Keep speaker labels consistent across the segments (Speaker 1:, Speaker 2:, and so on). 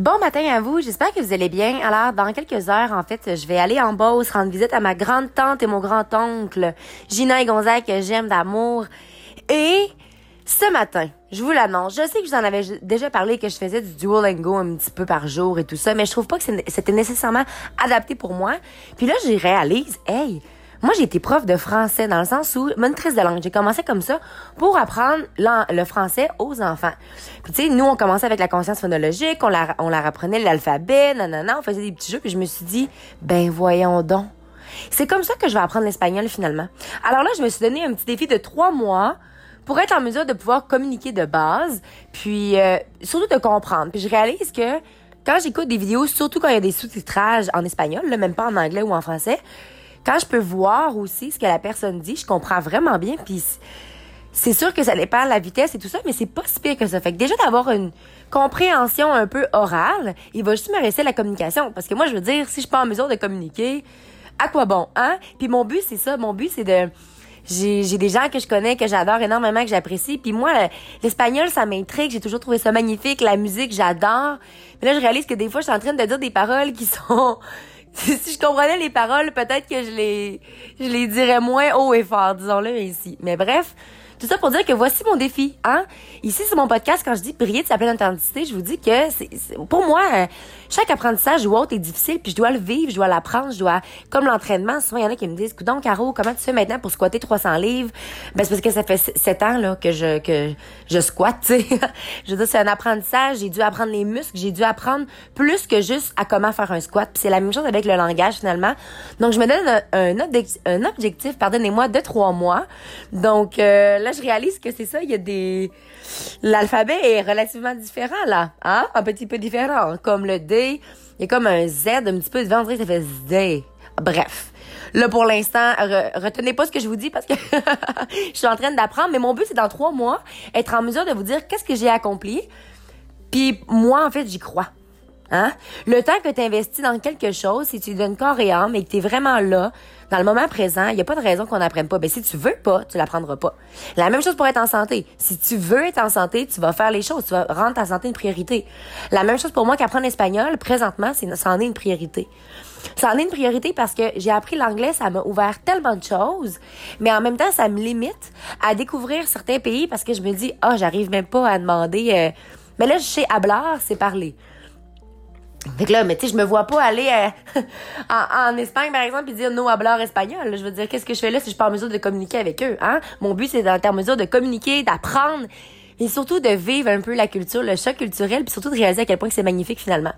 Speaker 1: Bon matin à vous, j'espère que vous allez bien. Alors, dans quelques heures, en fait, je vais aller en Beauce rendre visite à ma grande tante et mon grand-oncle, Gina et Gonzague, que j'aime d'amour. Et ce matin, je vous l'annonce, je sais que je vous en avais déjà parlé, que je faisais du Duolingo un petit peu par jour et tout ça, mais je trouve pas que c'était nécessairement adapté pour moi. Puis là, j'y réalise, hey, moi, j'ai été prof de français dans le sens où, monitrice de langue. J'ai commencé comme ça pour apprendre le français aux enfants. Puis, tu sais, nous, on commençait avec la conscience phonologique, on la, on la apprenait l'alphabet, nanana, on faisait des petits jeux, puis je me suis dit, ben voyons donc. C'est comme ça que je vais apprendre l'espagnol finalement. Alors là, je me suis donné un petit défi de trois mois pour être en mesure de pouvoir communiquer de base, puis euh, surtout de comprendre. Puis je réalise que quand j'écoute des vidéos, surtout quand il y a des sous-titrages en espagnol, là, même pas en anglais ou en français, quand je peux voir aussi ce que la personne dit, je comprends vraiment bien. Puis c'est sûr que ça dépend la vitesse et tout ça, mais c'est pas si pire que ça. Fait que déjà d'avoir une compréhension un peu orale, il va juste me rester la communication. Parce que moi, je veux dire, si je suis pas en mesure de communiquer, à quoi bon, hein? Puis mon but, c'est ça. Mon but, c'est de... J'ai, j'ai des gens que je connais, que j'adore énormément, que j'apprécie. Puis moi, l'espagnol, ça m'intrigue. J'ai toujours trouvé ça magnifique. La musique, j'adore. Mais là, je réalise que des fois, je suis en train de dire des paroles qui sont si je comprenais les paroles, peut-être que je les, je les dirais moins haut et fort, disons-le ici. Mais bref, tout ça pour dire que voici mon défi, hein. Ici, c'est mon podcast, quand je dis briller de sa pleine authenticité, je vous dis que c'est, pour moi, euh, chaque apprentissage ou autre est difficile, puis je dois le vivre, je dois l'apprendre, je dois, comme l'entraînement, souvent il y en a qui me disent, donc Caro, comment tu fais maintenant pour squatter 300 livres? Ben, c'est parce que ça fait 7 ans, là, que je, que je squatte, tu sais. je veux dire, c'est un apprentissage, j'ai dû apprendre les muscles, j'ai dû apprendre plus que juste à comment faire un squat, puis c'est la même chose avec le langage, finalement. Donc, je me donne un, objectif, pardonnez-moi, de trois mois. Donc, euh, là, je réalise que c'est ça, il y a des... L'alphabet est relativement différent, là. Hein? Un petit peu différent. Comme le D, il y a comme un Z un petit peu devant, on ça fait Z. Bref. Là, pour l'instant, retenez pas ce que je vous dis parce que je suis en train d'apprendre. Mais mon but, c'est dans trois mois, être en mesure de vous dire qu'est-ce que j'ai accompli. Puis moi, en fait, j'y crois. Hein? Le temps que tu investis dans quelque chose, si tu donnes corps et âme et que tu es vraiment là, dans le moment présent, il n'y a pas de raison qu'on n'apprenne pas. Ben, si tu veux pas, tu l'apprendras pas. La même chose pour être en santé. Si tu veux être en santé, tu vas faire les choses. Tu vas rendre ta santé une priorité. La même chose pour moi qu'apprendre l'espagnol, présentement, c'est, ça en est une priorité. Ça en est une priorité parce que j'ai appris l'anglais, ça m'a ouvert tellement de choses, mais en même temps, ça me limite à découvrir certains pays parce que je me dis, ah, oh, j'arrive même pas à demander, euh... mais là, je sais hablar, c'est parler. Fait que là, mais tu sais, je me vois pas aller euh, en, Espagne, par exemple, et dire no hablar espagnol. Je veux dire, qu'est-ce que je fais là si je suis pas en mesure de communiquer avec eux, hein? Mon but, c'est d'être en mesure de communiquer, d'apprendre et surtout de vivre un peu la culture, le choc culturel, puis surtout de réaliser à quel point c'est magnifique finalement.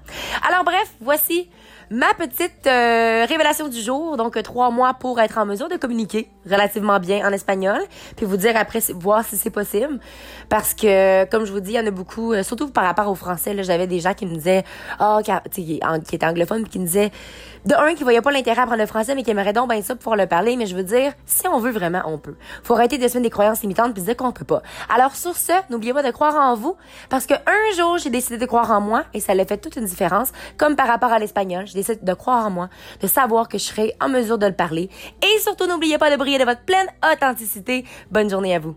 Speaker 1: Alors bref, voici ma petite euh, révélation du jour. Donc trois mois pour être en mesure de communiquer relativement bien en espagnol, puis vous dire après voir si c'est possible, parce que comme je vous dis, il y en a beaucoup, euh, surtout par rapport au français. J'avais des gens qui me disaient, oh, qui, étaient anglophones, qui me disaient de un qui voyait pas l'intérêt à apprendre le français, mais qui aimerait donc bien ça pour pouvoir le parler. Mais je veux dire, si on veut vraiment, on peut. Faut arrêter de se mettre des croyances limitantes puis dire qu'on peut pas. Alors sur ce, n'oubliez pas de croire en vous, parce que un jour j'ai décidé de croire en moi et ça l'a fait toute une différence. Comme par rapport à l'espagnol, décidé de croire en moi, de savoir que je serai en mesure de le parler. Et surtout, n'oubliez pas de briller de votre pleine authenticité. Bonne journée à vous.